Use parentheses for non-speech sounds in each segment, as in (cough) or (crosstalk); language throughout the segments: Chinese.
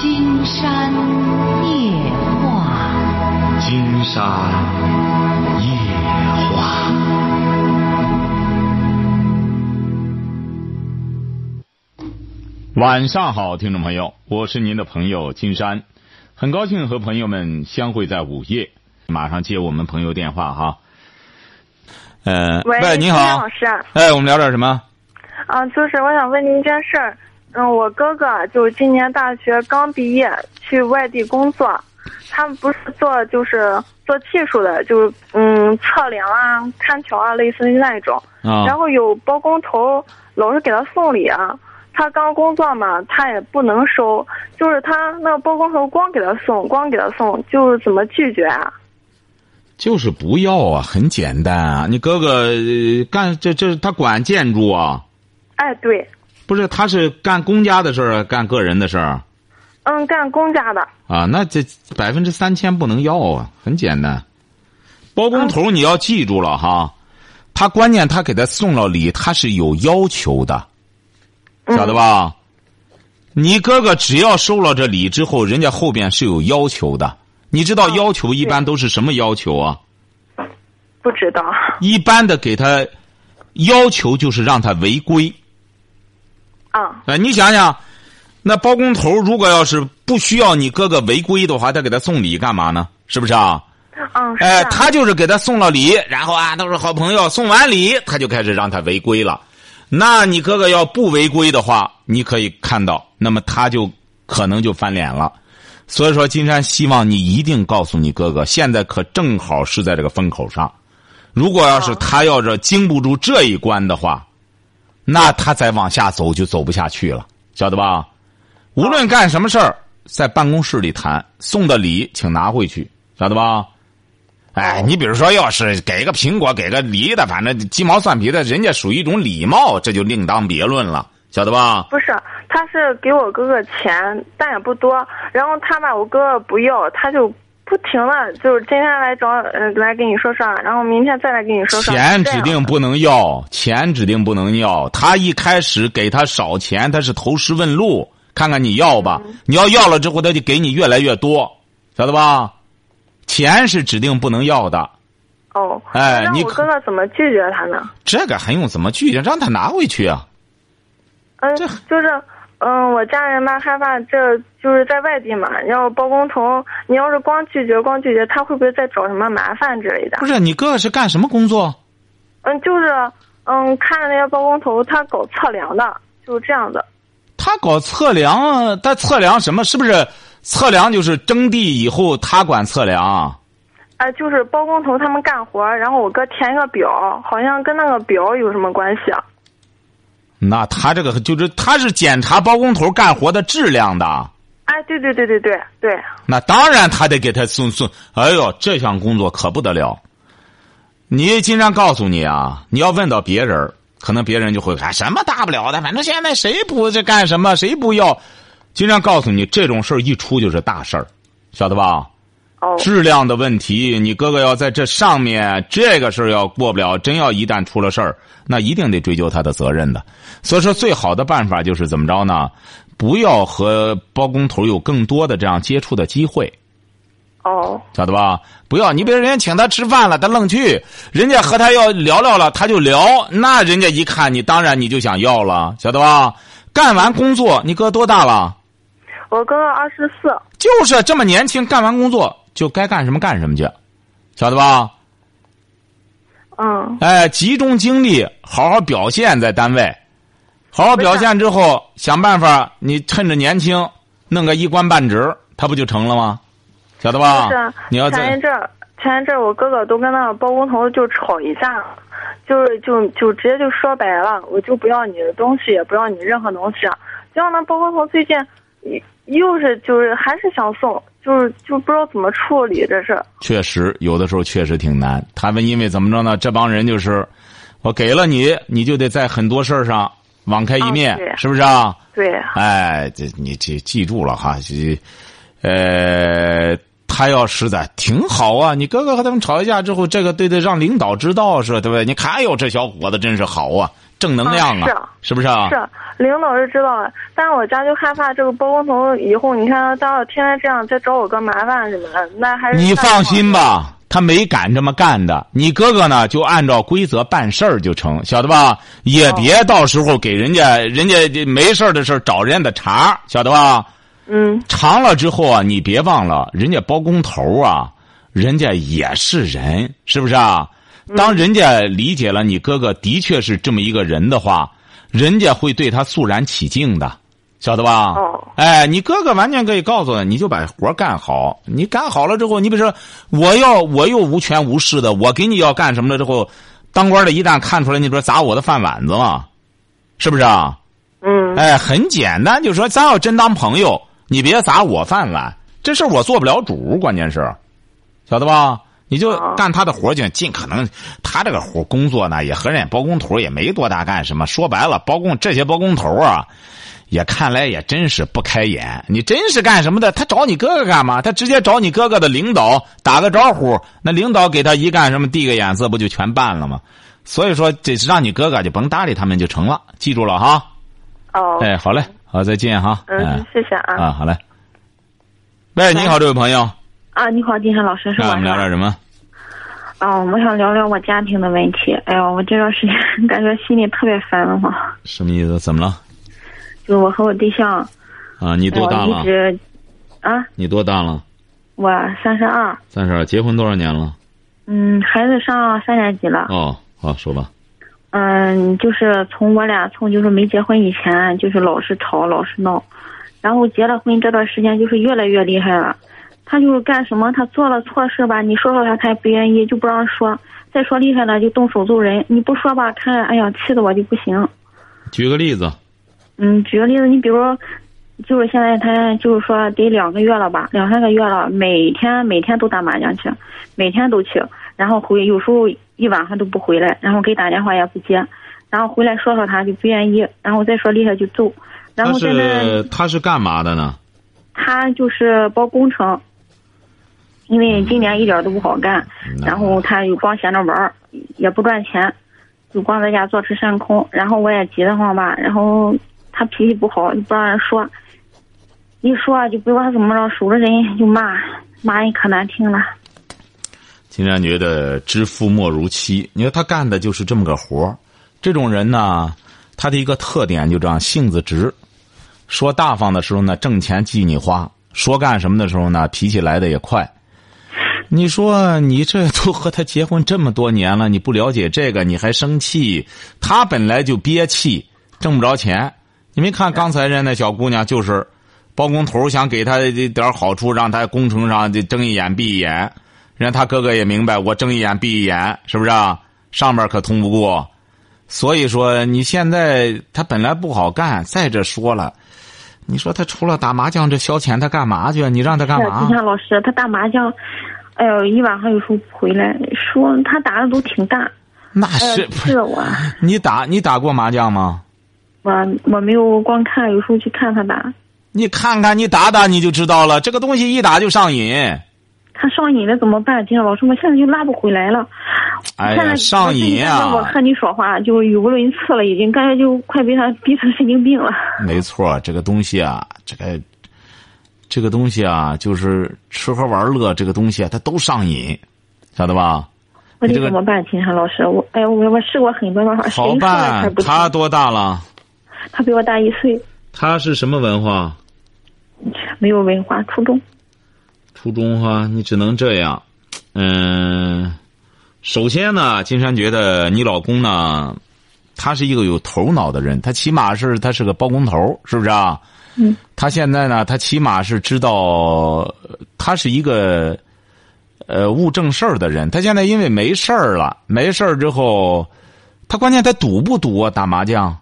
金山夜话，金山夜话。晚上好，听众朋友，我是您的朋友金山，很高兴和朋友们相会在午夜。马上接我们朋友电话哈。呃，喂，你好，老师。哎，我们聊点什么？啊，就是我想问您一件事儿。嗯，我哥哥就今年大学刚毕业，去外地工作。他们不是做就是做技术的，就是嗯测量啊、看桥啊，类似于那种。啊。然后有包工头老是给他送礼啊，他刚工作嘛，他也不能收。就是他那个包工头光给他送，光给他送，就是怎么拒绝啊？就是不要啊，很简单啊。你哥哥呃干这这他管建筑啊？哎，对。不是，他是干公家的事儿，干个人的事儿。嗯，干公家的。啊，那这百分之三千不能要啊，很简单。包工头你要记住了哈，他关键他给他送了礼，他是有要求的，晓得吧？你哥哥只要收了这礼之后，人家后边是有要求的。你知道要求一般都是什么要求啊？不知道。(laughs) 一般的给他要求就是让他违规。啊。哎，你想想，那包工头如果要是不需要你哥哥违规的话，他给他送礼干嘛呢？是不是啊？嗯。哎，他就是给他送了礼，然后啊都是好朋友，送完礼他就开始让他违规了。那你哥哥要不违规的话，你可以看到，那么他就可能就翻脸了。所以说，金山希望你一定告诉你哥哥，现在可正好是在这个风口上。如果要是他要是经不住这一关的话，那他再往下走就走不下去了，晓得吧？无论干什么事儿，在办公室里谈，送的礼请拿回去，晓得吧？哎，你比如说，要是给个苹果，给个梨的，反正鸡毛蒜皮的，人家属于一种礼貌，这就另当别论了，晓得吧？不是，他是给我哥哥钱，但也不多。然后他吧，我哥哥不要，他就不停的，就是今天来找，嗯，来跟你说说，然后明天再来跟你说说。钱指定不能要，钱指定不能要。他一开始给他少钱，他是投石问路，看看你要吧。你要要了之后，他就给你越来越多，晓得吧？钱是指定不能要的。哦。哎，你我哥哥怎么拒绝他呢？这个还用怎么拒绝？让他拿回去啊。嗯，就是嗯，我家人吧害怕，这就是在外地嘛。要包工头，你要是光拒绝光拒绝，他会不会再找什么麻烦之类的？不是，你哥哥是干什么工作？嗯，就是嗯，看那些包工头，他搞测量的，就是这样的。他搞测量，他测量什么？是不是测量就是征地以后他管测量？哎，就是包工头他们干活，然后我哥填一个表，好像跟那个表有什么关系啊？那他这个就是他是检查包工头干活的质量的。哎，对对对对对对。那当然，他得给他送送。哎呦，这项工作可不得了。你经常告诉你啊，你要问到别人，可能别人就会看什么大不了的，反正现在谁不这干什么，谁不要。经常告诉你，这种事儿一出就是大事儿，晓得吧？哦。质量的问题，你哥哥要在这上面，这个事儿要过不了，真要一旦出了事儿，那一定得追究他的责任的。所以说，最好的办法就是怎么着呢？不要和包工头有更多的这样接触的机会。哦。晓得吧？不要，你比如人家请他吃饭了，他愣去，人家和他要聊聊了，他就聊，那人家一看你，当然你就想要了，晓得吧？干完工作，你哥多大了？我哥哥二十四。就是这么年轻，干完工作就该干什么干什么去，晓得吧？嗯。哎，集中精力，好好表现在单位，好好表现之后，想办法，你趁着年轻，弄个一官半职，他不就成了吗？晓得吧？是。你要前一阵儿，前一阵儿我哥哥都跟那个包工头就吵一架，就是就就直接就说白了，我就不要你的东西，也不要你任何东西。结果那包工头最近又是就是还是想送，就是就不知道怎么处理这事。确实，有的时候确实挺难。他们因为怎么着呢？这帮人就是，我给了你，你就得在很多事儿上网开一面，是不是啊？对。哎，这你这记住了哈，这呃。他要实在挺好啊！你哥哥和他们吵一架之后，这个对对，让领导知道是对不对？你看，哎呦，这小伙子真是好啊！正能量啊，是不是啊？是，领导是知道的，但是我家就害怕这个包工头以后，你看他要天天这样，再找我哥麻烦什么的，那还是你放心吧，他没敢这么干的。你哥哥呢，就按照规则办事儿就成，晓得吧？也别到时候给人家人家没事儿的事儿找人家的茬，晓得吧？嗯。长了之后啊，你别忘了，人家包工头啊，人家也是人，是不是啊？当人家理解了你哥哥的确是这么一个人的话，人家会对他肃然起敬的，晓得吧？哦。哎，你哥哥完全可以告诉他，你就把活干好。你干好了之后，你比如说，我要我又无权无势的，我给你要干什么了之后，当官的一旦看出来，你不是砸我的饭碗子吗？是不是啊？嗯。哎，很简单，就说咱要真当朋友，你别砸我饭碗，这事我做不了主，关键是，晓得吧？你就干他的活就尽可能，他这个活工作呢，也和人家包工头也没多大干什么。说白了，包工这些包工头啊，也看来也真是不开眼。你真是干什么的？他找你哥哥干嘛？他直接找你哥哥的领导打个招呼，那领导给他一干什么，递个眼色，不就全办了吗？所以说，这是让你哥哥就甭搭理他们就成了，记住了哈。哦。哎，好嘞，好，再见哈。嗯，谢谢啊。啊，好嘞。喂，你好，这位朋友。啊，你好，金山老师，是我。们聊点什么？啊，我想聊聊我家庭的问题。哎呦，我这段时间 (laughs) 感觉心里特别烦慌。什么意思？怎么了？就我和我对象。啊，你多大了？一直。啊。你多大了？我三十二。三十二，结婚多少年了？嗯，孩子上三年级了。哦，好，说吧。嗯，就是从我俩从就是没结婚以前，就是老是吵，老是闹，然后结了婚这段时间就是越来越厉害了。他就是干什么，他做了错事吧，你说说他，他也不愿意，就不让说。再说厉害了，就动手揍人。你不说吧，看，哎呀，气得我就不行。举个例子。嗯，举个例子，你比如，就是现在他就是说得两个月了吧，两三个月了，每天每天都打麻将去，每天都去，然后回有时候一晚上都不回来，然后给打电话也不接，然后回来说说他就不愿意，然后再说厉害就揍。然后他是他是干嘛的呢？他就是包工程。因为今年一点都不好干，然后他又光闲着玩儿，也不赚钱，就光在家坐吃山空。然后我也急得慌吧，然后他脾气不好，就不让人说，一说就不管怎么着，数着人就骂，骂人可难听了。金山觉得知父莫如妻，你说他干的就是这么个活儿，这种人呢，他的一个特点就这样，性子直，说大方的时候呢，挣钱记你花；说干什么的时候呢，脾气来的也快。你说你这都和他结婚这么多年了，你不了解这个，你还生气？他本来就憋气，挣不着钱。你没看刚才人那小姑娘，就是包工头想给他这点好处，让他工程上这睁一眼闭一眼。人家他哥哥也明白，我睁一眼闭一眼，是不是啊？上面可通不过。所以说，你现在他本来不好干。再者说了，你说他除了打麻将这消遣，他干嘛去？你让他干嘛？金天老师，他打麻将。哎呦，一晚上有时候不回来，说他打的都挺大。那是是我。(laughs) 你打你打过麻将吗？我我没有光看，有时候去看他打。你看看，你打打你就知道了，这个东西一打就上瘾。他上瘾了怎么办？今天老师，我现在就拉不回来了。哎呀，上瘾啊！我和你说话就语无伦次了，已经感觉就快被他逼成神经病了。没错，这个东西啊，这个。这个东西啊，就是吃喝玩乐，这个东西啊，它都上瘾，晓得吧？我得怎么办，金山老师？我哎，我我试过很多方法，好办。他多大了？他比我大一岁。他是什么文化？没有文化，初中。初中哈，你只能这样。嗯，首先呢，金山觉得你老公呢，他是一个有头脑的人，他起码是他是个包工头，是不是啊？嗯，他现在呢，他起码是知道，他是一个，呃，务正事儿的人。他现在因为没事儿了，没事儿之后，他关键他赌不赌啊？打麻将？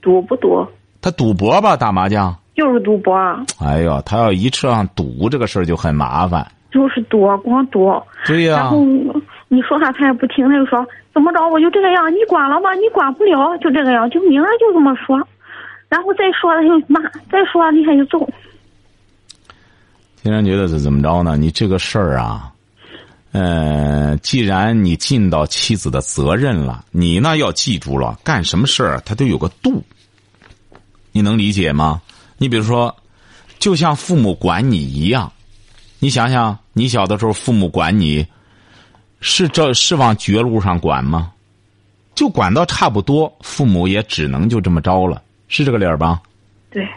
赌不赌？他赌博吧？打麻将？就是赌博。哎呦，他要一车上赌这个事儿就很麻烦。就是赌，光赌。对呀。然后你说啥，他也不听，他就说怎么着，我就这个样，你管了吧？你管不了，就这个样，就明儿就这么说。然后再说了就骂，再说厉害就揍。金山觉得是怎么着呢？你这个事儿啊，呃，既然你尽到妻子的责任了，你呢要记住了，干什么事儿他都有个度。你能理解吗？你比如说，就像父母管你一样，你想想，你小的时候父母管你，是这是往绝路上管吗？就管到差不多，父母也只能就这么着了，是这个理儿吧？对。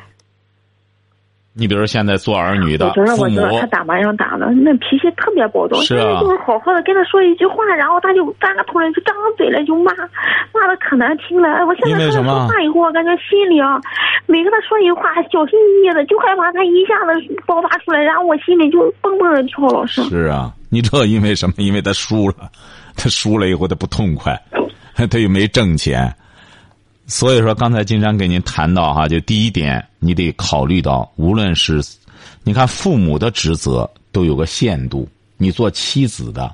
你比如说现在做儿女的我觉得，我觉得他打麻将打的那脾气特别暴躁，是啊就是好好的跟他说一句话，然后他就张个突然就张嘴了就骂，骂的可难听了。我现在跟他说话以后，我感觉心里啊，每跟他说一句话小心翼翼的，就害怕他一下子爆发出来，然后我心里就蹦蹦的跳，老师。是啊，你知道因为什么？因为他输了，(laughs) 他输了以后他不痛快，(laughs) 他又没挣钱，所以说刚才金山给您谈到哈，就第一点，你得考虑到，无论是，你看父母的职责都有个限度，你做妻子的，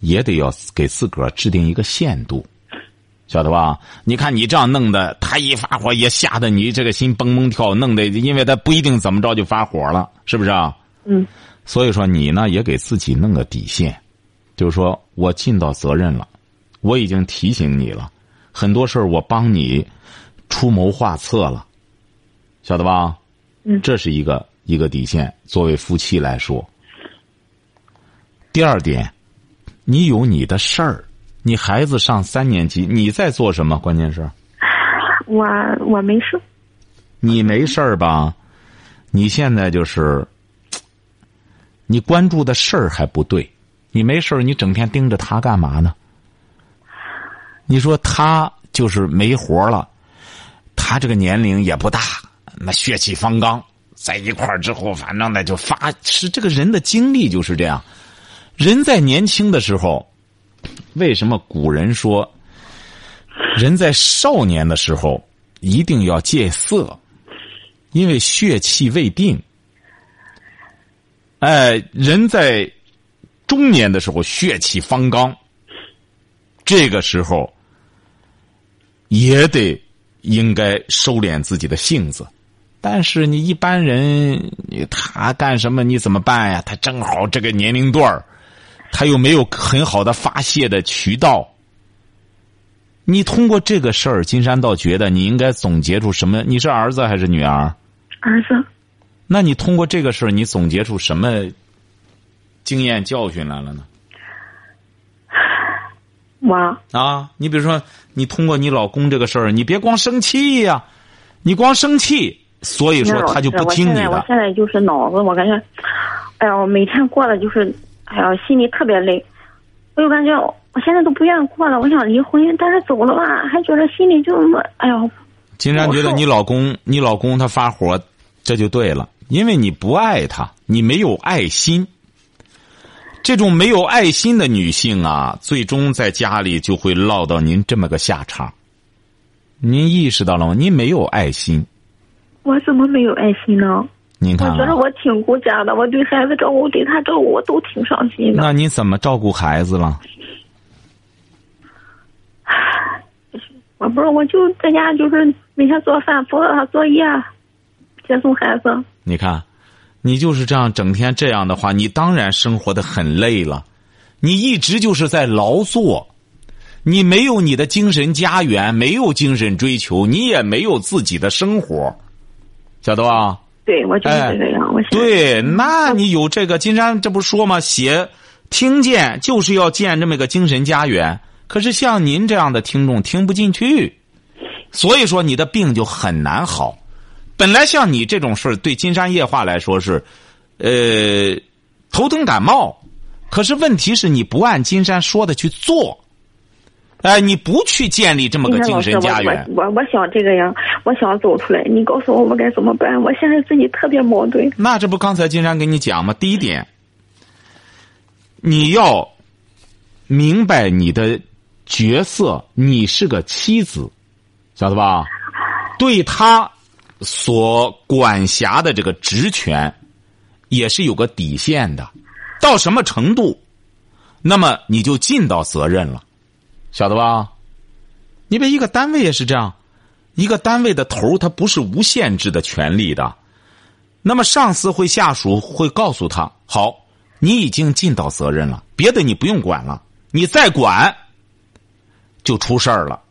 也得要给自个儿制定一个限度，晓得吧？你看你这样弄的，他一发火也吓得你这个心蹦蹦跳，弄得因为他不一定怎么着就发火了，是不是啊？嗯。所以说，你呢也给自己弄个底线，就是说我尽到责任了，我已经提醒你了，很多事儿我帮你出谋划策了，晓得吧？嗯这是一个一个底线。作为夫妻来说，第二点，你有你的事儿，你孩子上三年级，你在做什么？关键是我我没事，你没事儿吧？你现在就是，你关注的事儿还不对，你没事儿，你整天盯着他干嘛呢？你说他就是没活了，他这个年龄也不大，那血气方刚，在一块儿之后，反正呢就发是这个人的经历就是这样。人在年轻的时候，为什么古人说，人在少年的时候一定要戒色？因为血气未定。哎，人在中年的时候血气方刚，这个时候也得应该收敛自己的性子。但是你一般人，他干什么你怎么办呀？他正好这个年龄段儿，他又没有很好的发泄的渠道。你通过这个事儿，金山倒觉得你应该总结出什么？你是儿子还是女儿？儿子，那你通过这个事儿，你总结出什么经验教训来了呢？我啊，你比如说，你通过你老公这个事儿，你别光生气呀、你光生气，所以说他就不听你我现在我的。现在就是脑子，我感觉，哎呀，我每天过的就是，哎呀，心里特别累，我就感觉我现在都不愿意过了，我想离婚，但是走了吧，还觉得心里就哎呀，金山觉得你老公，你老公他发火，这就对了，因为你不爱他，你没有爱心。这种没有爱心的女性啊，最终在家里就会落到您这么个下场。您意识到了吗？您没有爱心。我怎么没有爱心呢？您看、啊，我觉得我挺顾家的，我对孩子照顾，对他照顾，我都挺上心的。那你怎么照顾孩子了？我不是，我就在家就是每天做饭，辅导他作业，接送孩子。你看，你就是这样整天这样的话，你当然生活的很累了。你一直就是在劳作，你没有你的精神家园，没有精神追求，你也没有自己的生活，晓得吧？对，我就是这个样。我对，那你有这个金山这不说吗？写听见就是要建这么个精神家园。可是像您这样的听众听不进去，所以说你的病就很难好。本来像你这种事儿，对金山夜话来说是，呃，头疼感冒。可是问题是你不按金山说的去做，哎、你不去建立这么个精神家园。我我我想这个呀，我想走出来。你告诉我我该怎么办？我现在自己特别矛盾。那这不刚才金山给你讲吗？第一点，你要明白你的角色，你是个妻子，晓得吧？对他所管辖的这个职权，也是有个底线的。到什么程度，那么你就尽到责任了，晓得吧？你别一个单位也是这样，一个单位的头他不是无限制的权利的。那么上司会下属会告诉他：好，你已经尽到责任了，别的你不用管了，你再管就出事儿了。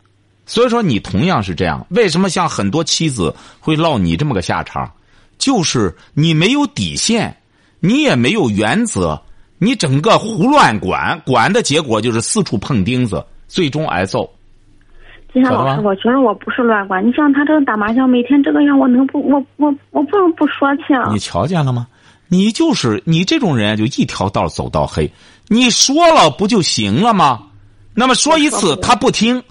所以说，你同样是这样。为什么像很多妻子会落你这么个下场？就是你没有底线，你也没有原则，你整个胡乱管，管的结果就是四处碰钉子，最终挨揍。金山老师，我觉得我不是乱管。你像他这个打麻将，每天这个样，我能不我我我不能不说去啊？你瞧见了吗？你就是你这种人，就一条道走到黑。你说了不就行了吗？那么说一次他不听。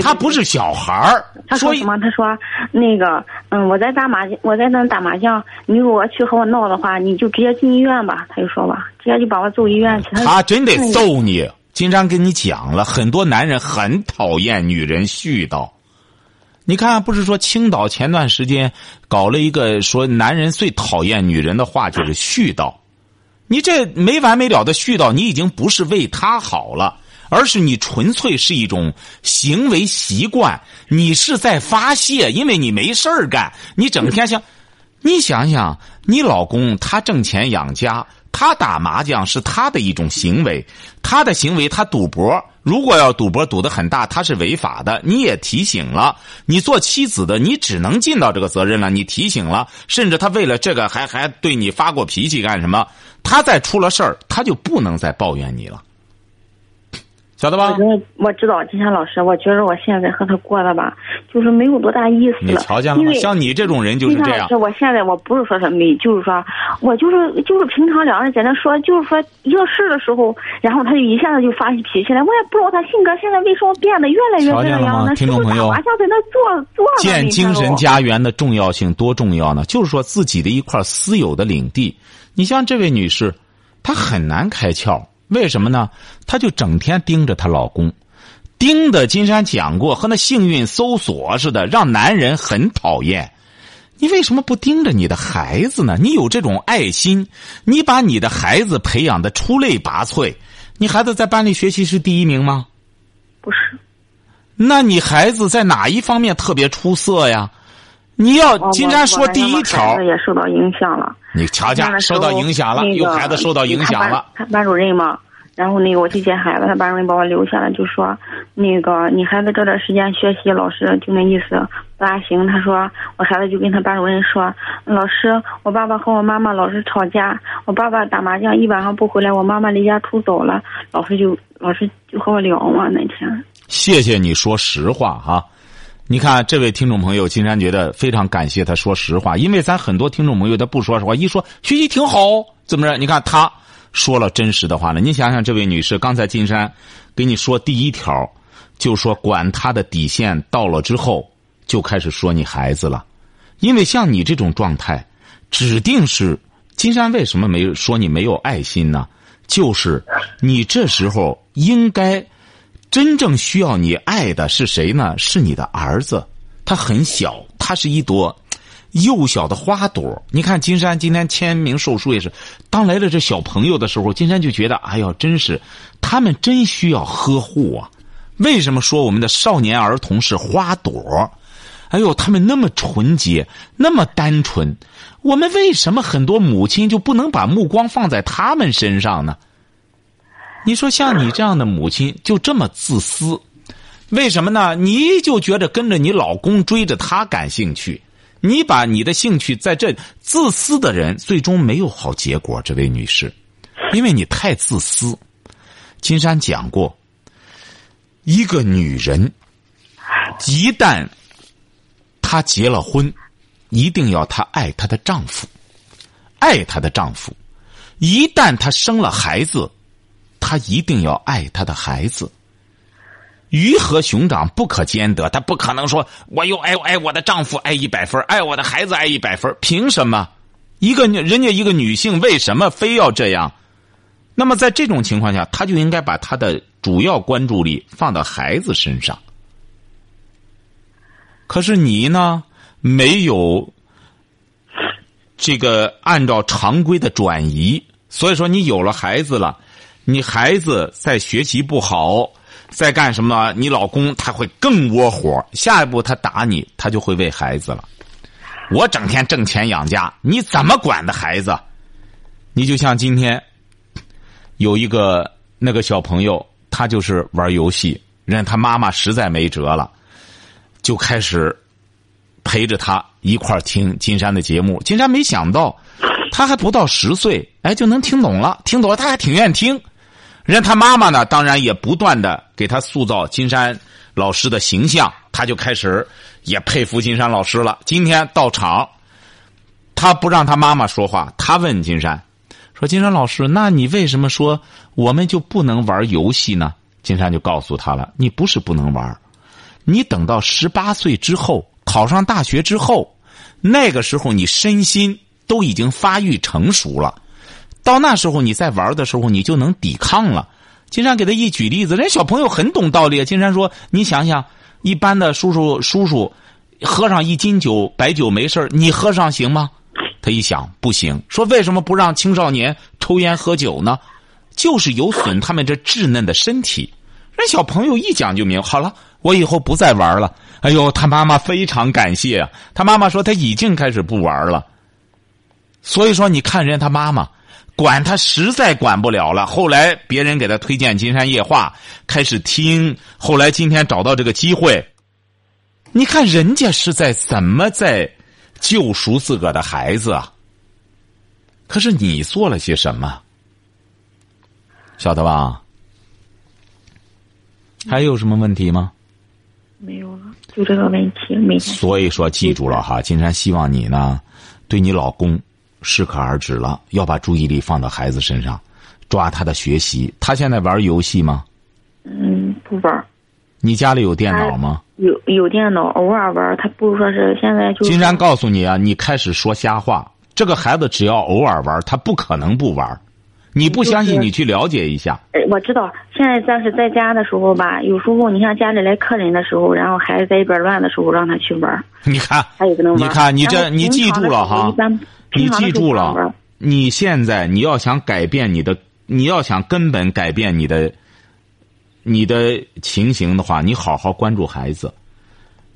他不是小孩儿。他说什么？他说那个，嗯，我在打麻将，我在那打麻将。你如果去和我闹的话，你就直接进医院吧。他就说吧，直接就把我揍医院去。他真得揍你。金山跟你讲了，很多男人很讨厌女人絮叨。你看，不是说青岛前段时间搞了一个说男人最讨厌女人的话就是絮叨。你这没完没了的絮叨，你已经不是为他好了。而是你纯粹是一种行为习惯，你是在发泄，因为你没事儿干，你整天想，你想想，你老公他挣钱养家，他打麻将是他的一种行为，他的行为他赌博，如果要赌博赌的很大，他是违法的，你也提醒了，你做妻子的，你只能尽到这个责任了，你提醒了，甚至他为了这个还还对你发过脾气干什么？他再出了事儿，他就不能再抱怨你了。晓得吧？我知道金山老师，我觉得我现在和他过的吧，就是没有多大意思了。你瞧见了吗？像你这种人就是这样。老师，我现在我不是说他没，就是说我就是就是平常两人在那说，就是说一个事的时候，然后他就一下子就发起脾气来。我也不知道他性格现在为什么变得越来越这样呢。听众朋友，麻将在那坐坐。建精神家园的重要性多重要呢？就是说自己的一块私有的领地。你像这位女士，她很难开窍。为什么呢？她就整天盯着她老公，盯的金山讲过，和那幸运搜索似的，让男人很讨厌。你为什么不盯着你的孩子呢？你有这种爱心，你把你的孩子培养的出类拔萃。你孩子在班里学习是第一名吗？不是。那你孩子在哪一方面特别出色呀？你要金山说第一条也受到影响了。你瞧瞧，受到影响了，有孩子受到影响了。他班主任嘛，然后那个我去接孩子，他班主任把我留下了，就说那个你孩子这段时间学习，老师就那意思不大行。他说我孩子就跟他班主任说，老师，我爸爸和我妈妈老是吵架，我爸爸打麻将一晚上不回来，我妈妈离家出走了。老师就老师就和我聊嘛那天。谢谢你说实话哈。你看，这位听众朋友，金山觉得非常感谢他说实话，因为咱很多听众朋友他不说实话，一说学习挺好，怎么着？你看他说了真实的话了。你想想，这位女士，刚才金山给你说第一条，就说管他的底线到了之后，就开始说你孩子了，因为像你这种状态，指定是金山为什么没说你没有爱心呢？就是你这时候应该。真正需要你爱的是谁呢？是你的儿子，他很小，他是一朵幼小的花朵。你看金山今天签名售书也是，当来了这小朋友的时候，金山就觉得，哎呦，真是他们真需要呵护啊！为什么说我们的少年儿童是花朵？哎呦，他们那么纯洁，那么单纯，我们为什么很多母亲就不能把目光放在他们身上呢？你说像你这样的母亲就这么自私，为什么呢？你就觉得跟着你老公追着他感兴趣，你把你的兴趣在这自私的人最终没有好结果。这位女士，因为你太自私。金山讲过，一个女人一旦她结了婚，一定要她爱她的丈夫，爱她的丈夫。一旦她生了孩子。她一定要爱她的孩子。鱼和熊掌不可兼得，她不可能说我又爱爱我的丈夫爱一百分，爱我的孩子爱一百分，凭什么？一个人家一个女性为什么非要这样？那么在这种情况下，她就应该把她的主要关注力放到孩子身上。可是你呢，没有这个按照常规的转移，所以说你有了孩子了。你孩子在学习不好，在干什么？你老公他会更窝火，下一步他打你，他就会为孩子了。我整天挣钱养家，你怎么管的孩子？你就像今天有一个那个小朋友，他就是玩游戏，人他妈妈实在没辙了，就开始陪着他一块听金山的节目。金山没想到，他还不到十岁，哎，就能听懂了，听懂了，他还挺愿意听。人他妈妈呢，当然也不断的给他塑造金山老师的形象，他就开始也佩服金山老师了。今天到场，他不让他妈妈说话，他问金山说：“金山老师，那你为什么说我们就不能玩游戏呢？”金山就告诉他了：“你不是不能玩，你等到十八岁之后，考上大学之后，那个时候你身心都已经发育成熟了。”到那时候，你在玩的时候，你就能抵抗了。金山给他一举例子，人小朋友很懂道理。金山说：“你想想，一般的叔叔叔叔喝上一斤酒白酒没事你喝上行吗？”他一想，不行。说为什么不让青少年抽烟喝酒呢？就是有损他们这稚嫩的身体。人小朋友一讲就明好了，我以后不再玩了。哎呦，他妈妈非常感谢啊。他妈妈说他已经开始不玩了。所以说，你看人家他妈妈。管他实在管不了了，后来别人给他推荐《金山夜话》，开始听。后来今天找到这个机会，你看人家是在怎么在救赎自个的孩子啊？可是你做了些什么？晓得吧？还有什么问题吗？没有了，就这个问题。没。所以说，记住了哈，金山希望你呢，对你老公。适可而止了，要把注意力放到孩子身上，抓他的学习。他现在玩游戏吗？嗯，不玩。你家里有电脑吗？有有电脑，偶尔玩。他不如说是现在就。金山告诉你啊，你开始说瞎话。这个孩子只要偶尔玩，他不可能不玩。你不相信，你去了解一下。我知道，现在暂时在家的时候吧，有时候你像家里来客人的时候，然后孩子在一边乱的时候，让他去玩。(laughs) 你看，他也不能玩。你看，你这你记住了哈。你记住了，你现在你要想改变你的，你要想根本改变你的，你的情形的话，你好好关注孩子。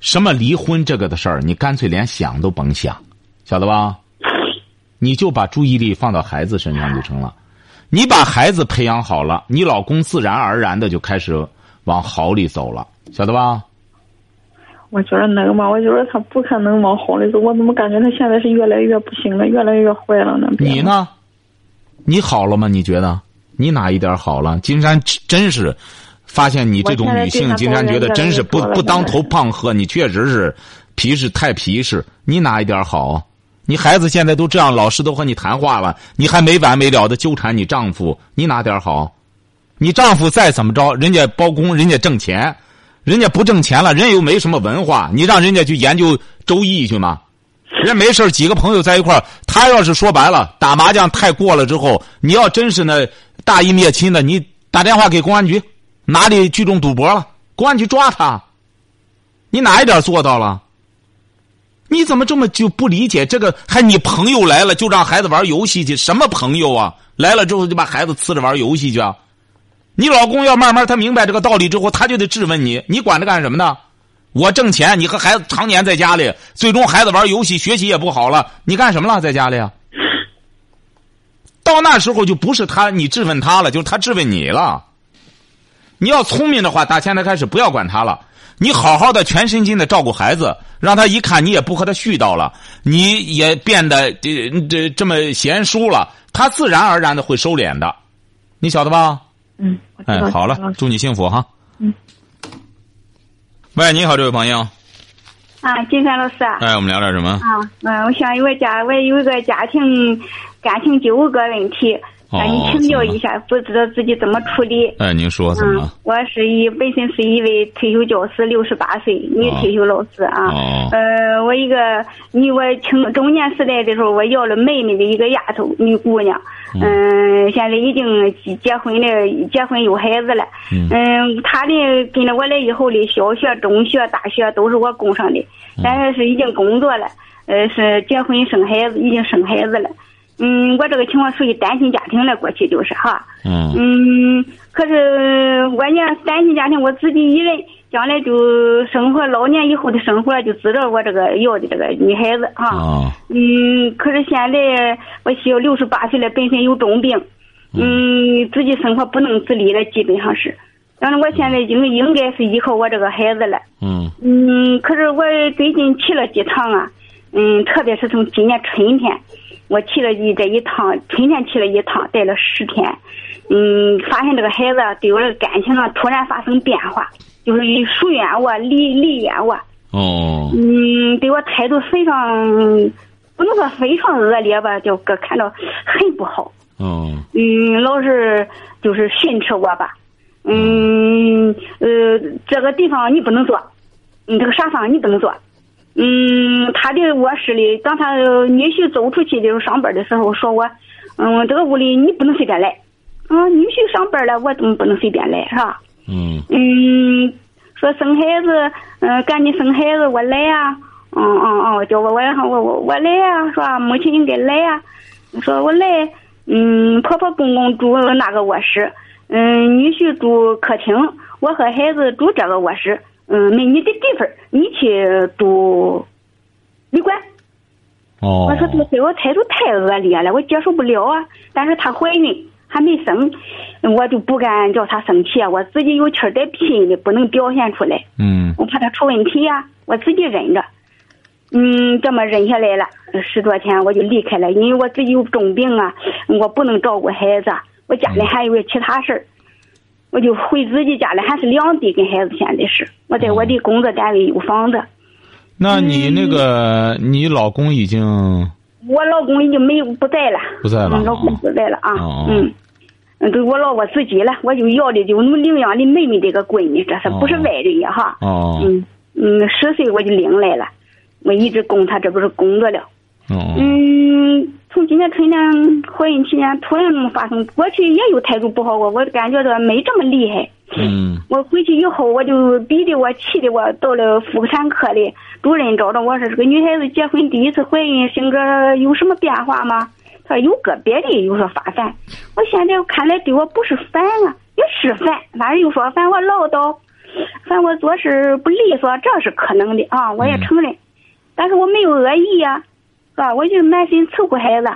什么离婚这个的事儿，你干脆连想都甭想，晓得吧？你就把注意力放到孩子身上就成了。你把孩子培养好了，你老公自然而然的就开始往好里走了，晓得吧？我觉得能吗？我觉得他不可能往好里走。我怎么感觉他现在是越来越不行了，越来越坏了呢？你呢？你好了吗？你觉得你哪一点好了？金山真是发现你这种女性，金山觉得真是不不当头棒喝。你确实是皮实太皮实。你哪一点好？你孩子现在都这样，老师都和你谈话了，你还没完没了的纠缠你丈夫，你哪点好？你丈夫再怎么着，人家包工，人家挣钱。人家不挣钱了，人又没什么文化，你让人家去研究周易去吗？人没事几个朋友在一块儿，他要是说白了打麻将太过了之后，你要真是那大义灭亲的，你打电话给公安局，哪里聚众赌博了，公安局抓他。你哪一点做到了？你怎么这么就不理解这个？还你朋友来了就让孩子玩游戏去？什么朋友啊？来了之后就把孩子呲着玩游戏去？啊？你老公要慢慢他明白这个道理之后，他就得质问你：你管着干什么呢？我挣钱，你和孩子常年在家里，最终孩子玩游戏，学习也不好了，你干什么了？在家里啊？到那时候就不是他你质问他了，就是他质问你了。你要聪明的话，打现在开始不要管他了，你好好的全身心的照顾孩子，让他一看你也不和他絮叨了，你也变得这这这么贤淑了，他自然而然的会收敛的，你晓得吧？嗯，哎，好了，祝你幸福哈。嗯。喂，你好，这位朋友。啊，金山老师啊。哎，我们聊点什么？啊，嗯，我想有个家我有一个家庭感情纠葛问题，向你请教一下，不知道自己怎么处理。哎，您说怎么？我是一本身是一位退休教师，六十八岁女退休老师啊。哦。呃，我一个你我青中年时代的时候，我要了妹妹的一个丫头女姑娘。嗯，现在已经结婚了，结婚有孩子了。嗯，她的跟着我来以后的小学、中学、大学都是我供上的，但是是已经工作了，呃，是结婚生孩子，已经生孩子了。嗯，我这个情况属于单亲家庭了，过去就是哈。嗯。嗯，可是我呢，单亲家庭，我自己一人。将来就生活老年以后的生活就知道我这个要的这个女孩子哈，嗯，可是现在我需要六十八岁了，本身有重病，嗯，自己生活不能自理了，基本上是。但是我现在应应该是依靠我这个孩子了。嗯嗯，可是我最近去了几趟啊，嗯，特别是从今年春天，我去了一这一趟，春天去了一趟，待了十天，嗯，发现这个孩子对我的感情啊突然发生变化，就是疏远我、离离远我，哦。嗯，对我态度非常，不能说非常恶劣吧，就个看到很不好，哦。嗯，老是就是训斥我吧，嗯呃，这个地方你不能坐，你这个沙发你不能坐。嗯，他的卧室里，当他女婿走出去的时候上班的时候，说我，嗯，这个屋里你不能随便来，啊，女婿上班了，我怎么不能随便来，是吧？嗯。嗯，说生孩子，嗯、赶紧生孩子，我来呀、嗯嗯嗯，叫我我我我我来呀、是吧？母亲应该来呀、说我来，嗯，婆婆公公住那个卧室，嗯，女婿住客厅，我和孩子住这个卧室，嗯，没你的地方，你去住旅馆。哦我说这个对我态度太恶劣了，我接受不了啊。但是她怀孕还没生，我就不敢叫她生气啊。我自己有气儿带拼的，不能表现出来，嗯我怕她出问题呀、我自己忍着。嗯，这么忍下来了，十多天我就离开了，因为我自己有重病啊，我不能照顾孩子，我家里还有其他事儿，我就回自己家里，还是两地跟孩子现在是，我在我的工作单位有房子。那你那个你老公已经我老公已经没有不在了，不在了嗯，老公不在了啊，哦。嗯，嗯，对我老我自己了，我就要的就能领养的妹妹这个闺女，这是不是外人呀哈？哦。嗯嗯，十岁我就领来了，我一直供她，这不是工作了。哦嗯，从今年春天怀孕期间突然发生，过去也有态度不好过，我感觉到没这么厉害。嗯我回去以后，我就逼得我气的我到了妇产科的主任找着我说这个女孩子结婚第一次怀孕，性格有什么变化吗？他说有个别的有说发烦，我现在看来对我不是烦啊，也是烦，反正又说烦我唠叨，烦我做事不利索，这是可能的啊，我也承认，但是我没有恶意呀、是吧？我就满心伺候孩子，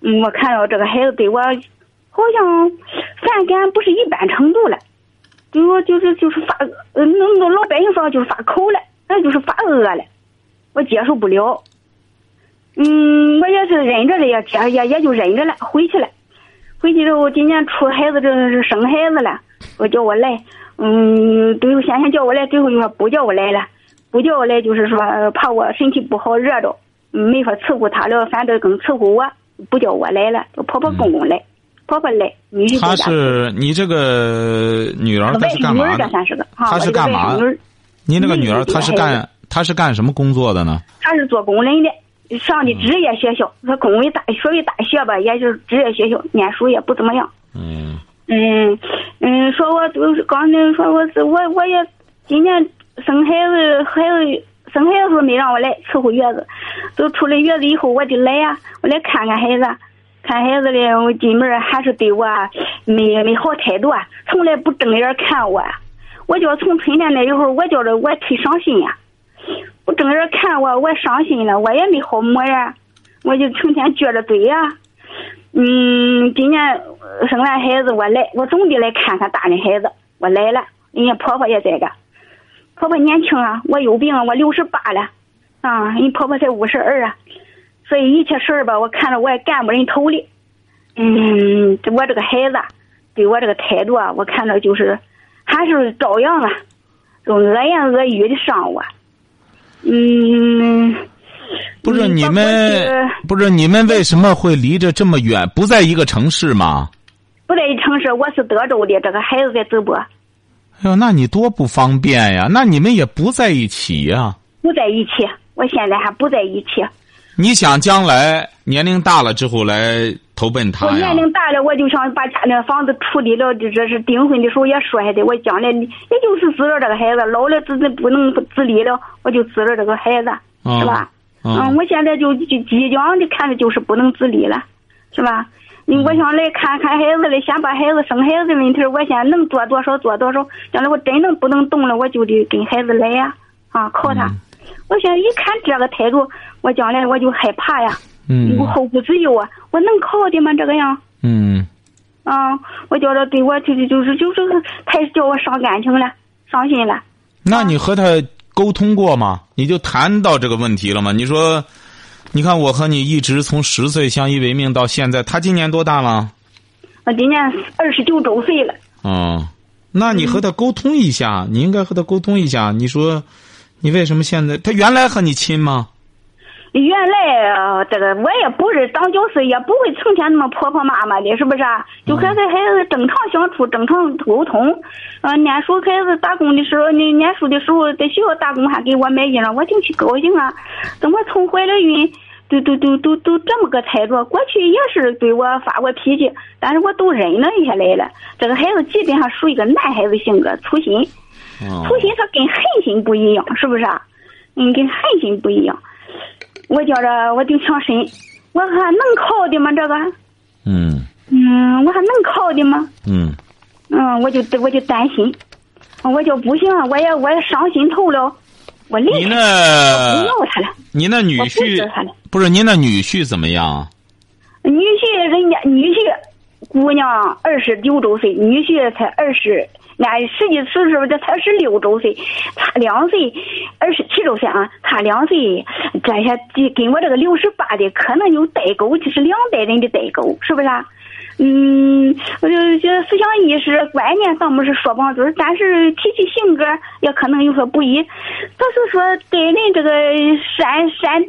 嗯，我看到这个孩子对我好像反感不是一般程度了。就说就是就是发，呃，那那老百姓说就是发口了，那就是发恶了，我接受不了。嗯，我也是忍着了，也也也就忍着了，回去了。回去之后，今年出孩子这是生孩子了，我叫我来，嗯，最后先先叫我来，最后又说不叫我来了，不叫我来就是说怕我身体不好热着，没法伺候他了，反正更伺候我，不叫我来了，叫婆婆公公来，婆婆来，女婿她在家。是你这个女儿，她是干嘛的？算是个，她是干嘛我这个女儿您那个女儿嗯她是干她是干什么工作的呢？她是做工人的，上的职业学校，她工为大所谓大学吧，也就是职业学校，念书也不怎么样。嗯嗯嗯，说我就是刚才说我是我我也今年生孩子孩子生孩子时候没让我来伺候月子，都出了月子以后我就来呀、我来看看孩子，看孩子嘞，我进门还是对我没没好态度啊，从来不正眼看我啊，我叫从春天那以后我觉着我忒伤心呀、不正眼看我，我伤心了，我也没好模样，我就成天撅着嘴呀、嗯，今年生完孩子我来，我总得来看看大人孩子。我来了，人家婆婆也在这。婆婆年轻啊，我有病啊，我六十八了，啊，人婆婆才五十二啊，所以一切事儿吧，我看着我也干不人头里。嗯，我这个孩子啊对我这个态度啊，我看着就是还是照样啊，用恶言恶语的伤我。嗯，不是你们不是你们为什么会离着这么远？不在一个城市吗？不在一城市，我是德州的，这个孩子在淄博，哎呦，那你多不方便呀！那你们也不在一起呀？不在一起。我现在还不在一起。你想将来年龄大了之后来投奔他我呀年？龄大了，我就想把家里的房子处理了。就这是订婚的时候也说下的，我将来也就是指着这个孩子，老了自己不能自理了，我就指着这个孩子，嗯是吧？嗯我现在就就即将的看着就是不能自理了，是吧？嗯我想来看看孩子了，先把孩子生孩子的问题，我先能做多少做多少。将来我真能不能动了，我就得跟孩子来呀，啊，靠他。我现在一看这个态度，我将来我就害怕呀，嗯我后顾之忧啊！我能靠的吗？这个样，嗯啊，我觉着对我就是就是就是太叫我伤感情了，伤心了。那你和他沟通过吗？你就谈到这个问题了吗？你说，你看我和你一直从十岁相依为命到现在，他今年多大了？我今年二十九周岁了。哦，那你和他沟通一下，你应该和他沟通一下。你说，你为什么现在他原来和你亲吗？原来呃这个我也不是当教师，也不会成天那么婆婆妈妈的，是不是啊？就和这孩子正常相处，正常沟通。呃，念书孩子打工的时候，你念书的时候在学校打工还给我买衣裳，我挺去高兴啊。等我从怀了孕，都都都都都这么个态度。过去也是对我发过脾气，但是我都忍了下来了。这个孩子基本上属于一个男孩子性格，粗心。粗心他跟狠心不一样，是不是啊？嗯，跟狠心不一样。我觉着我就强身，我还能靠的吗？这个，嗯嗯，我还能靠的吗？嗯嗯，我就我就担心，我就不行了，我也我也伤心透了，我离你开那不要他了，你那女婿。不是您那女婿怎么样？女婿人家女婿姑娘二十九周岁，女婿才二十，俺实际岁数这才十六周岁，差两岁，二十七周岁啊，差两岁，这下跟我这个六十八的可能有代沟，就是两代人的代沟，是不是啊？嗯，我就觉得思想意识观念倒不是说不上嘴儿，但是脾气性格也可能有所不一。他是说对人这个善善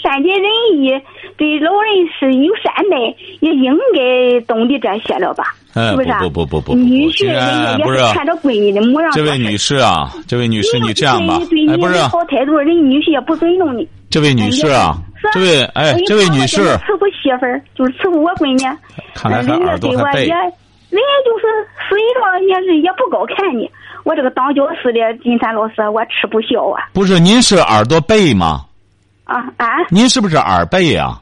善解人意，对老人是有善待，也应该懂得这些了吧？哎是不是啊？不不不不不不女婿也是看着闺女的模样。这位女士啊，这位女士，你这样吧对，哎，不是你好态度，人女婿也不尊重你。这位女士啊，这位哎，这位女士，伺候媳妇儿，就是伺候我闺女。看来还人家耳朵还背对我也，人家就是随着也是也不高看你。我这个当教师的金山老师，我吃不消啊不是您是耳朵背吗？啊啊！您是不是耳背啊？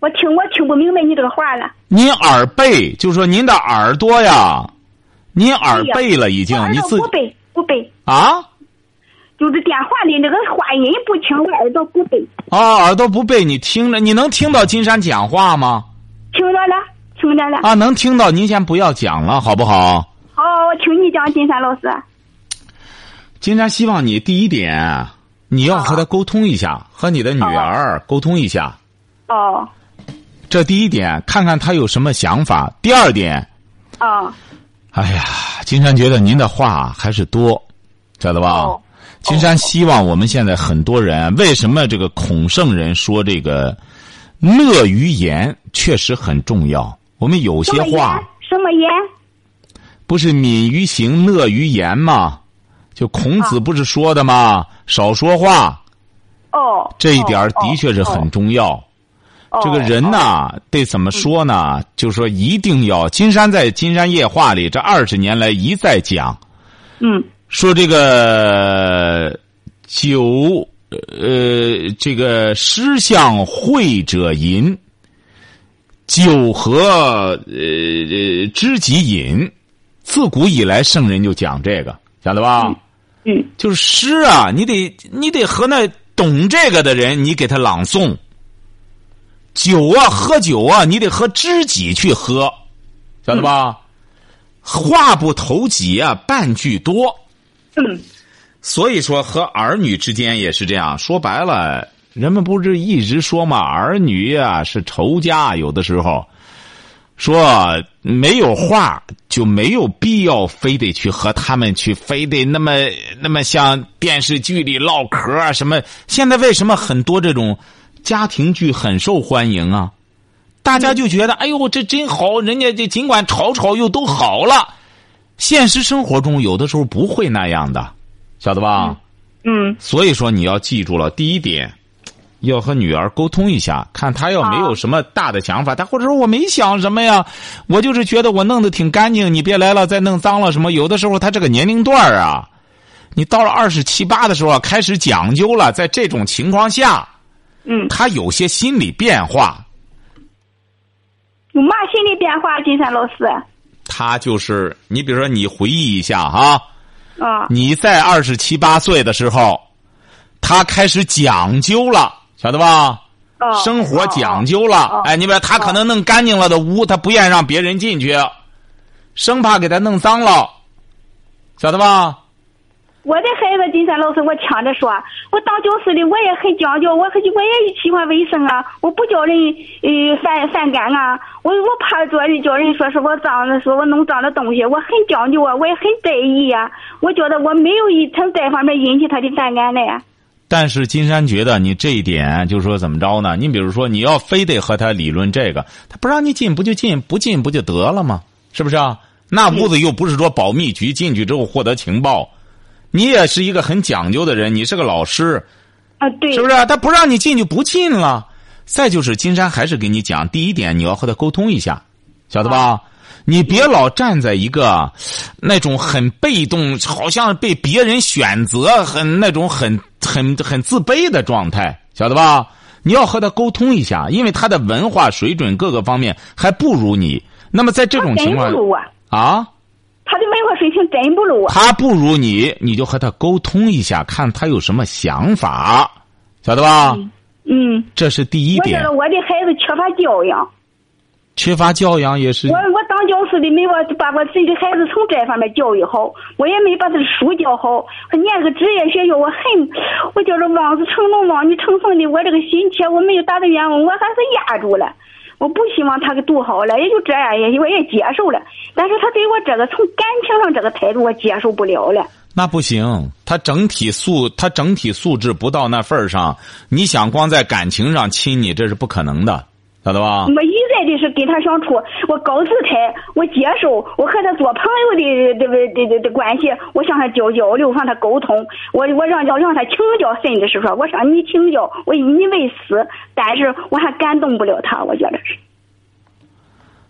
我听我听不明白你这个话了。您耳背，就说您的耳朵呀，您耳背了已经你自朵不背不背，啊就是电话里那个话音不清，我耳朵不背。啊，耳朵不背，你听着，你能听到金山讲话吗？听着了，听着了。啊，能听到，您先不要讲了，好不好？好，我听你讲，金山老师。金山希望你第一点，你要和他沟通一下，和你的女儿沟通一下。哦这第一点，看看他有什么想法。第二点，哦哎呀，金山觉得您的话还是多，晓得吧？哦金山希望我们现在很多人，为什么这个孔圣人说这个乐于言确实很重要？我们有些话什么言？不是敏于行，乐于言吗？就孔子不是说的吗？少说话，哦，这一点的确是很重要。哦这个人呐，得怎么说呢？就是说，一定要金山在《金山夜话》里这二十年来一再讲，嗯说这个酒，呃，这个诗向会者吟，酒和呃呃知己饮。自古以来，圣人就讲这个，晓得吧？嗯就是诗啊，你得你得和那懂这个的人，你给他朗诵。酒啊，喝酒啊，你得和知己去喝，晓得吧？话不投机啊，半句多。嗯 (laughs) 所以说，和儿女之间也是这样。说白了，人们不是一直说嘛，儿女啊是仇家，有的时候说没有话就没有必要非得去和他们去，非得那么那么像电视剧里唠嗑啊什么。现在为什么很多这种家庭剧很受欢迎啊？大家就觉得，哎呦，这真好，人家这尽管吵吵又都好了。现实生活中有的时候不会那样的，晓得吧？嗯所以说你要记住了，第一点，要和女儿沟通一下，看她要没有什么大的想法，她或者说我没想什么呀，我就是觉得我弄得挺干净，你别来了再弄脏了什么。有的时候她这个年龄段啊，你到了二十七八的时候啊开始讲究了，在这种情况下，嗯，她有些心理变化，有嘛心理变化？金山老师她就是你比如说你回忆一下哈、啊你在二十七八岁的时候，他开始讲究了，晓得吧？啊生活讲究哦了哦。哎，你比如他可能弄干净了的屋，他不愿意让别人进去，生怕给他弄脏了，晓得吧？我的孩子金山老师，我抢着说，我当教师的我也很讲究，我很我也喜欢卫生啊，我不叫人呃反反感啊，我我怕做人叫人说是我脏的，说我弄脏的东西，我很讲究啊，我也很在意呀、我觉得我没有一从这方面引起他的反感来。但是金山觉得你这一点就是说怎么着呢？你比如说你要非得和他理论这个，他不让你进不就进，不进不就得了吗？是不是啊？那屋子又不是说保密局进去之后获得情报，你也是一个很讲究的人，你是个老师，啊，对，是不是啊？他不让你进就不进了。再就是金山还是给你讲，第一点你要和他沟通一下，晓得吧？你别老站在一个那种很被动，好像被别人选择，很那种很很很自卑的状态，晓得吧？你要和他沟通一下，因为他的文化水准各个方面还不如你。那么在这种情况啊，他的文化水平真不如我。他不如你，你就和他沟通一下，看他有什么想法，晓得吧？嗯，这是第一点我觉得。我的孩子缺乏教养。缺乏教养也是我我当教师的没我把我自己的孩子从这方面教育好，我也没把他的书教好。他念个职业学校，我很，我觉着望子成龙、望女成凤的，我这个心切我没有达到愿望，我还是压住了。我不希望他给读好了，也就这样，也我也接受了。但是他对我这个从感情上这个态度，我接受不了了。那不行，他整体素他整体素质不到那份儿上，你想光在感情上亲你，这是不可能的，晓得吧？我一再的是跟他相处，我高姿态，我接受，我和他做朋友的这个这这这关系，我向他交交流，向他沟通，我我让要让他请教，甚至是说我向你请教，我以你为师，但是我还感动不了他，我觉得是。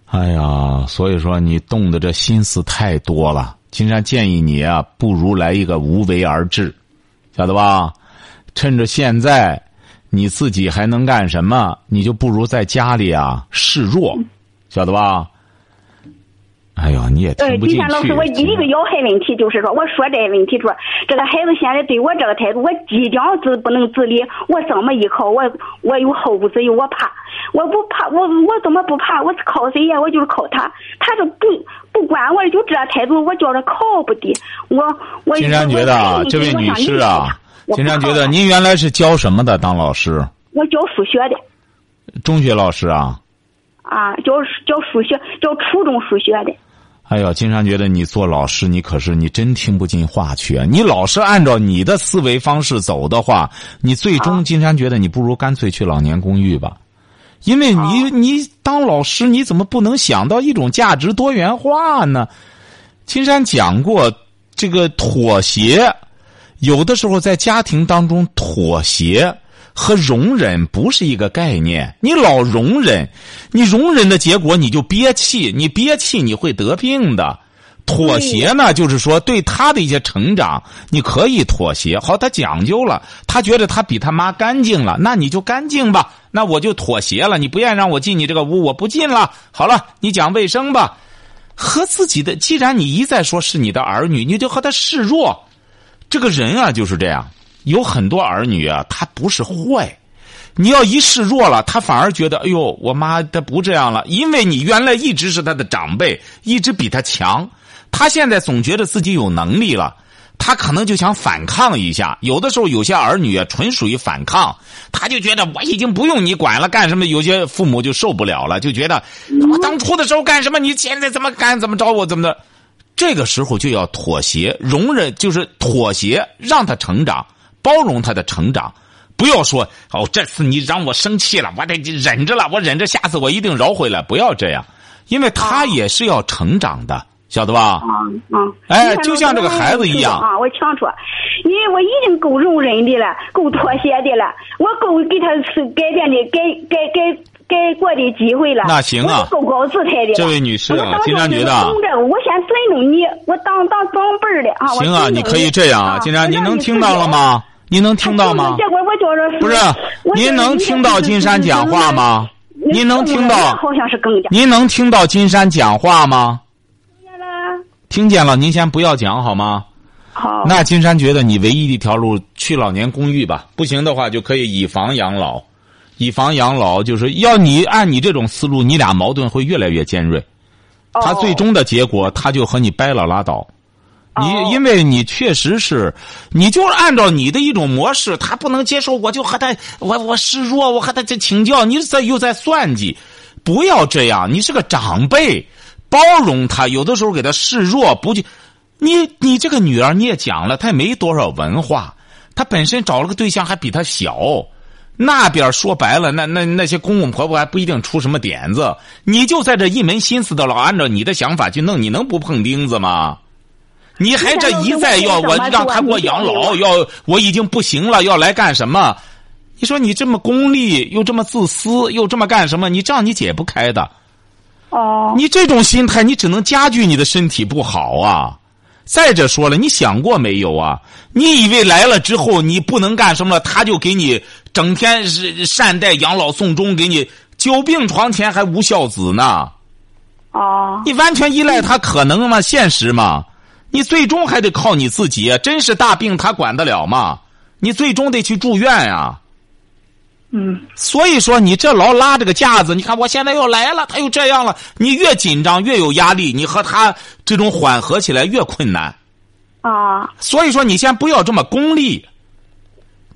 哎呀，所以说你动的这心思太多了。金山建议你啊，不如来一个无为而治，晓得吧？趁着现在你自己还能干什么，你就不如在家里啊示弱，晓得吧？哎呦，你也呃，听不进去。金山老师，我第一个要害问题就是说，我说这个问题说，这个孩子现在对我这个态度，我即将自不能自理，我怎么依靠？我我有后顾之忧，我怕，我不怕，我我怎么不怕？我靠谁呀？我就是靠他，他就不不管我，就这态度，我觉着靠不得。我我金山觉得啊，这位女士啊，金山觉得您原来是教什么的？当老师？我教数学的。中学老师啊。啊，教教数学，教初中数学的。哎呦，金山觉得你做老师，你可是你真听不进话去。啊你老是按照你的思维方式走的话，你最终金山觉得你不如干脆去老年公寓吧，因为你你当老师，你怎么不能想到一种价值多元化呢？金山讲过，这个妥协，有的时候在家庭当中妥协。和容忍不是一个概念，你老容忍，你容忍的结果你就憋气，你憋气你会得病的。妥协呢，就是说对他的一些成长，你可以妥协。好，他讲究了，他觉得他比他妈干净了，那你就干净吧，那我就妥协了。你不愿意让我进你这个屋，我不进了。好了，你讲卫生吧，和自己的，既然你一再说是你的儿女，你就和他示弱。这个人啊，就是这样。有很多儿女啊，他不是坏，你要一示弱了，他反而觉得，哎呦，我妈她不这样了，因为你原来一直是他的长辈，一直比他强，他现在总觉得自己有能力了，他可能就想反抗一下。有的时候有些儿女啊，纯属于反抗，他就觉得我已经不用你管了，干什么？有些父母就受不了了，就觉得我当初的时候干什么，你现在怎么干，怎么着？我怎么的，这个时候就要妥协，容忍就是妥协，让他成长。包容他的成长，不要说哦，这次你让我生气了，我得忍着了，我忍着，下次我一定饶回来。不要这样，因为他也是要成长的，晓得吧？嗯嗯。哎，就像这个孩子一样啊，我强说，因为我已经够容忍的了，够妥协的了，我够给他是改变的，改改改。改过的机会了，那行啊，够高姿态的。这位女士啊，金山觉得，我先尊重你，我当当长辈的啊。行啊，你可以这样啊，金山，您能听到了吗？您能听到吗？结果我觉着不是，您能听到金山讲话吗？您能听到？好像是更加。您能听到金山讲话吗？听见了。听见了，您先不要讲好吗？好。那金山觉得你唯一的一条路去老年公寓吧，不行的话就可以以房养老。以房养老，就是要你按你这种思路，你俩矛盾会越来越尖锐。他最终的结果，他就和你掰了拉倒。你因为你确实是，你就是按照你的一种模式，他不能接受，我就和他我我示弱，我和他在请教，你在又在算计，不要这样。你是个长辈，包容他，有的时候给他示弱，不就你你这个女儿你也讲了，她也没多少文化，她本身找了个对象还比她小，那边说白了，那那那些公公婆婆还不一定出什么点子，你就在这一门心思的老按照你的想法去弄，你能不碰钉子吗？你还这一再要我让他给我养老，要我已经不行了，要来干什么？你说你这么功利，又这么自私，又这么干什么？你这样你解不开的。哦。你这种心态，你只能加剧你的身体不好啊！再者说了，你想过没有啊？你以为来了之后你不能干什么，他就给你整天是善待、养老、送终，给你久病床前还无孝子呢？哦。你完全依赖他，可能吗？现实吗？你最终还得靠你自己，真是大病他管得了吗？你最终得去住院呀。嗯。所以说，你这老拉这个架子，你看我现在又来了，他又这样了，你越紧张越有压力，你和他这种缓和起来越困难。啊。所以说，你先不要这么功利。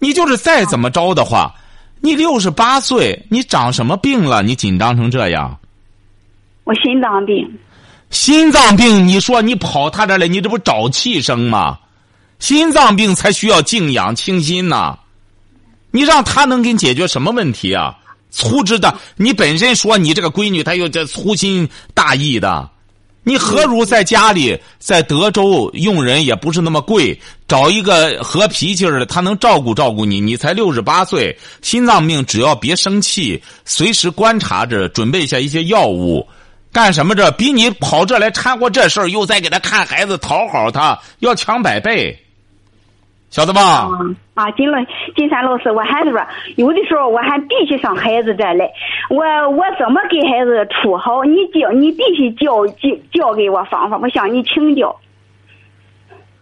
你就是再怎么着的话，你六十八岁，你长什么病了？你紧张成这样？我心脏病。心脏病，你说你跑他这来，你这不找气生吗？心脏病才需要静养清心呐。你让他能给你解决什么问题啊？粗枝的，你本身说你这个闺女，她又这粗心大意的，你何如在家里，在德州用人也不是那么贵，找一个和脾气的，他能照顾照顾你。你才六十八岁，心脏病只要别生气，随时观察着，准备一下一些药物。干什么？这比你跑这来掺和这事儿，又在给他看孩子讨好他，要强百倍，晓得吧？啊，金龙金山老师，我还是说，有的时候我还必须上孩子这来，我我怎么给孩子处好？你教你必须教教教给我方法，我向你请教。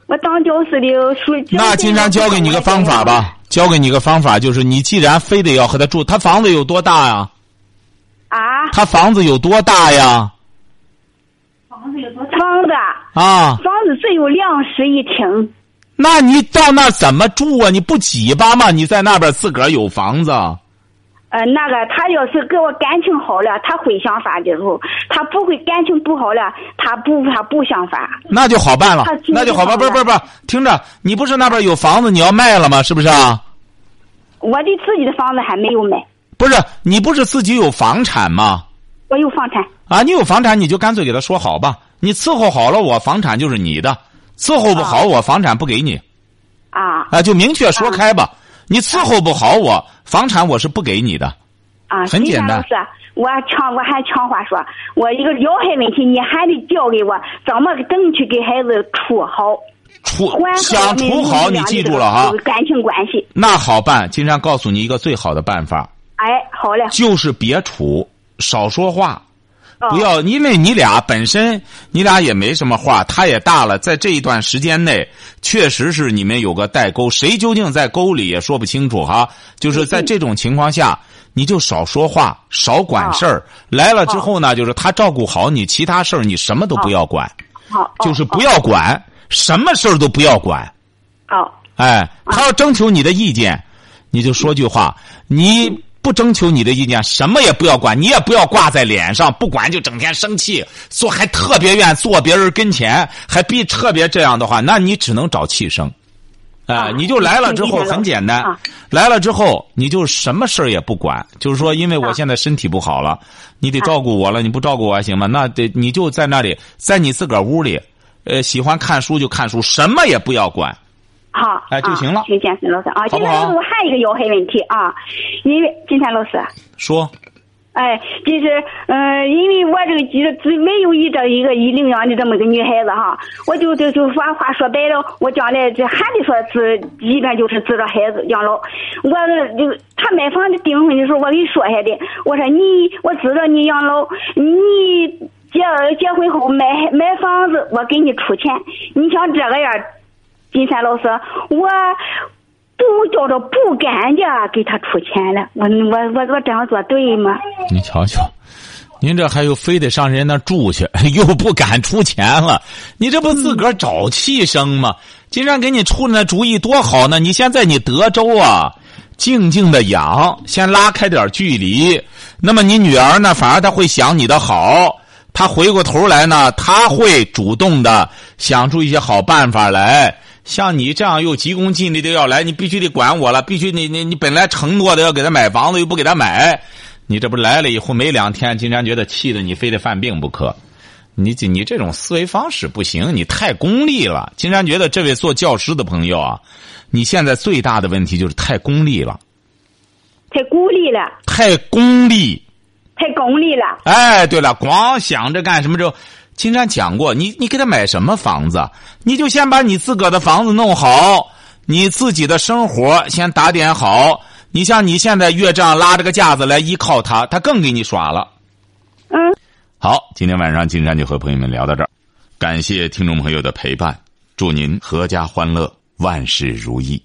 我当教师的说，那金山教给你个方法吧，教给你个方法，就是你既然非得要和他住，他房子有多大呀？啊！他房子有多大呀？房子有多大？房子啊！房子只有两室一厅。那你到那怎么住啊？你不挤巴吗？你在那边自个儿有房子？呃，那个他要是跟我感情好了，他会想法的时候；他不会感情不好了，他不他不想法。那就好办了，那就好办。不是不是不是，听着，你不是那边有房子你要卖了吗？是不是啊？我的自己的房子还没有卖。不是你不是自己有房产吗？我有房产啊！你有房产，你就干脆给他说好吧。你伺候好了，我房产就是你的；伺候不好，我房产不给你。啊啊！就明确说开吧。你伺候不好我房产，我是不给你的。啊，很简单。是，我强，我还强化说，我一个要害问题，你还得教给我怎么正确给孩子处好。处想处好，你记住了哈。感情关系。那好办，金山告诉你一个最好的办法。哎，好嘞。就是别处，少说话，不要，因为你俩本身你俩也没什么话，他也大了，在这一段时间内，确实是你们有个代沟，谁究竟在沟里也说不清楚哈。就是在这种情况下，你就少说话，少管事儿。来了之后呢，就是他照顾好你，其他事儿你什么都不要管。好，就是不要管，什么事儿都不要管。好，哎，他要征求你的意见，你就说句话，你。不征求你的意见，什么也不要管，你也不要挂在脸上，不管就整天生气，坐还特别愿坐别人跟前，还必特别这样的话，那你只能找气生，啊，你就来了之后很简单，来了之后你就什么事儿也不管，就是说，因为我现在身体不好了，你得照顾我了，你不照顾我还行吗？那得你就在那里，在你自个儿屋里，呃，喜欢看书就看书，什么也不要管。好，哎，就行了。听健身老师啊，金山老师，我还有一个要害问题啊，因为金山老师说，哎，就是嗯，因为我这个记只没有一这一个一领养的这么个女孩子哈，我就就就把话说白了，我将来这还得说是基本就是指着孩子养老。我就他买房子订婚的时候，我给你说下的，我说你我知道你养老，你结结婚后买买房子，我给你出钱，你像这个样。金山老师，我不觉着不敢家给他出钱了。我我我我这样做对吗？你瞧瞧，您这还有非得上人家那住去，(laughs) 又不敢出钱了，你这不自个儿找气生吗？金山给你出那主意多好呢！你先在你德州啊，静静的养，先拉开点距离。那么你女儿呢，反而她会想你的好，她回过头来呢，她会主动的想出一些好办法来。像你这样又急功近利的要来，你必须得管我了，必须你你你本来承诺的要给他买房子，又不给他买，你这不来了以后没两天，金山觉得气的你非得犯病不可。你这你这种思维方式不行，你太功利了。金山觉得这位做教师的朋友啊，你现在最大的问题就是太功利了，太功利了，太功利。太功利了。哎，对了，光想着干什么就，金山讲过，你你给他买什么房子，你就先把你自个儿的房子弄好，你自己的生活先打点好。你像你现在越这样拉着个架子来依靠他，他更给你耍了。嗯。好，今天晚上金山就和朋友们聊到这儿，感谢听众朋友的陪伴，祝您阖家欢乐，万事如意。